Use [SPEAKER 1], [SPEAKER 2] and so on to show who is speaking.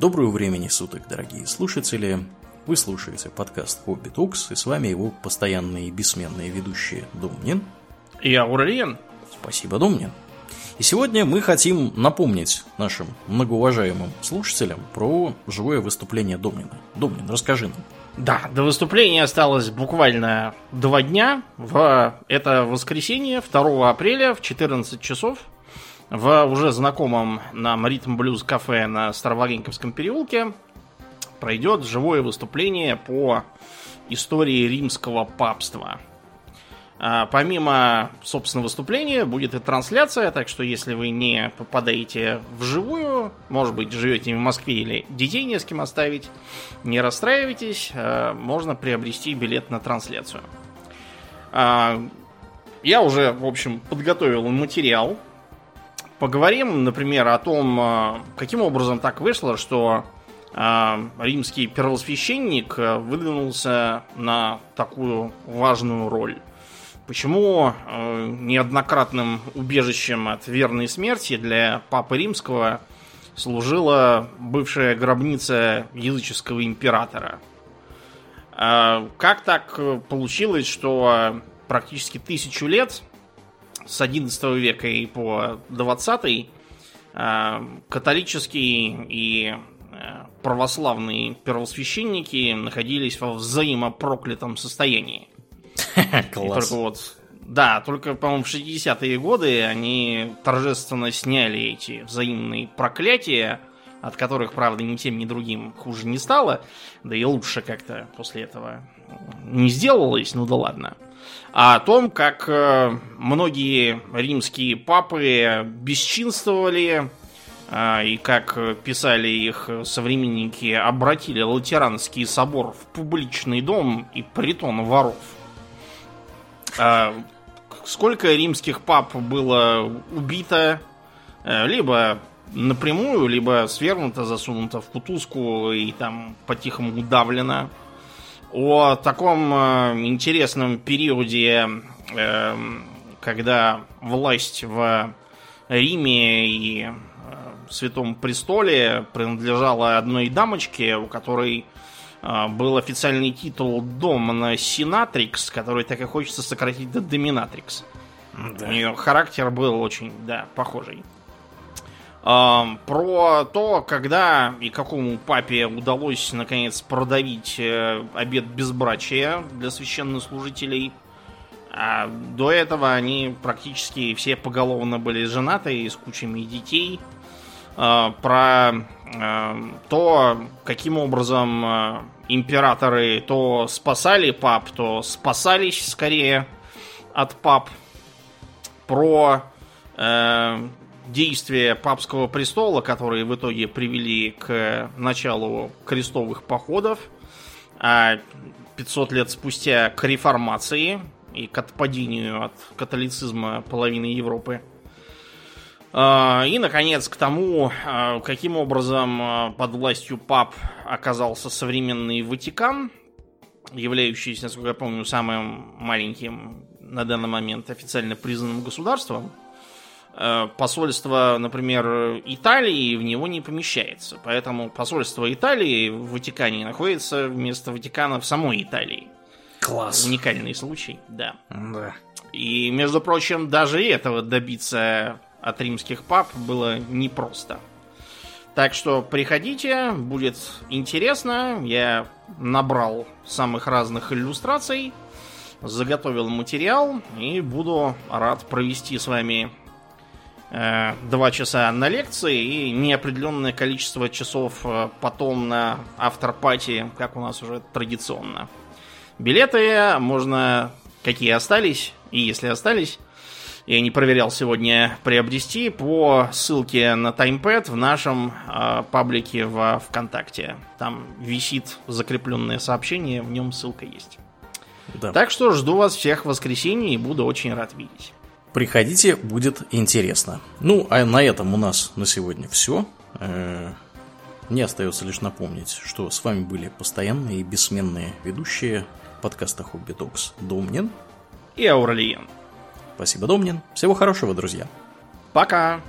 [SPEAKER 1] Доброго времени суток, дорогие слушатели. Вы слушаете подкаст Хобби Токс, и с вами его постоянные и бессменные ведущие Домнин.
[SPEAKER 2] И Аурелиен.
[SPEAKER 1] Спасибо, Домнин. И сегодня мы хотим напомнить нашим многоуважаемым слушателям про живое выступление Домнина. Домнин, расскажи нам.
[SPEAKER 2] Да, до выступления осталось буквально два дня. В это воскресенье, 2 апреля в 14 часов в уже знакомом нам ритм блюз кафе на Старовареньковском переулке пройдет живое выступление по истории римского папства. А, помимо, собственно, выступления будет и трансляция, так что если вы не попадаете вживую, может быть, живете в Москве или детей не с кем оставить, не расстраивайтесь, а, можно приобрести билет на трансляцию. А, я уже, в общем, подготовил материал Поговорим, например, о том, э, каким образом так вышло, что э, римский первосвященник э, выдвинулся на такую важную роль. Почему неоднократным убежищем от верной смерти для Папы Римского служила бывшая гробница языческого императора? Как так получилось, что практически тысячу лет с 11 века и по 20 э, католические и э, православные первосвященники находились во взаимопроклятом состоянии.
[SPEAKER 1] Класс.
[SPEAKER 2] Только вот, да, только, по-моему, в 60-е годы они торжественно сняли эти взаимные проклятия, от которых, правда, ни тем, ни другим хуже не стало, да и лучше как-то после этого не сделалось, ну да ладно а о том, как э, многие римские папы бесчинствовали э, и как писали их современники, обратили Латеранский собор в публичный дом и притон воров. А сколько римских пап было убито, э, либо напрямую, либо свергнуто, засунуто в кутузку и там по-тихому удавлено о таком э, интересном периоде, э, когда власть в Риме и э, Святом Престоле принадлежала одной дамочке, у которой был официальный титул Домна Синатрикс, который так и хочется сократить до Доминатрикс. Да. У нее характер был очень, да, похожий про то, когда и какому папе удалось наконец продавить э, обед безбрачия для священнослужителей. А до этого они практически все поголовно были женаты с кучами детей. А, про э, то, каким образом э, императоры то спасали пап, то спасались скорее от пап. Про действия папского престола, которые в итоге привели к началу крестовых походов, а 500 лет спустя к реформации и к отпадению от католицизма половины Европы. А, и, наконец, к тому, а, каким образом а, под властью пап оказался современный Ватикан, являющийся, насколько я помню, самым маленьким на данный момент официально признанным государством – посольство, например, Италии в него не помещается. Поэтому посольство Италии в Ватикане находится вместо Ватикана в самой Италии.
[SPEAKER 1] Класс.
[SPEAKER 2] Уникальный случай, да.
[SPEAKER 1] Да.
[SPEAKER 2] И, между прочим, даже этого добиться от римских пап было непросто. Так что приходите, будет интересно. Я набрал самых разных иллюстраций, заготовил материал и буду рад провести с вами Э, два часа на лекции и неопределенное количество часов э, потом на автор-пати, как у нас уже традиционно. Билеты можно, какие остались, и если остались, я не проверял сегодня, приобрести по ссылке на таймпэд в нашем э, паблике в ВКонтакте. Там висит закрепленное сообщение, в нем ссылка есть. Да. Так что жду вас всех в воскресенье и буду очень рад видеть.
[SPEAKER 1] Приходите, будет интересно. Ну, а на этом у нас на сегодня все. Э, мне остается лишь напомнить, что с вами были постоянные и бессменные ведущие подкаста Хобби Докс Домнин
[SPEAKER 2] и Ауралиен.
[SPEAKER 1] Спасибо, Домнин. Всего хорошего, друзья.
[SPEAKER 2] Пока.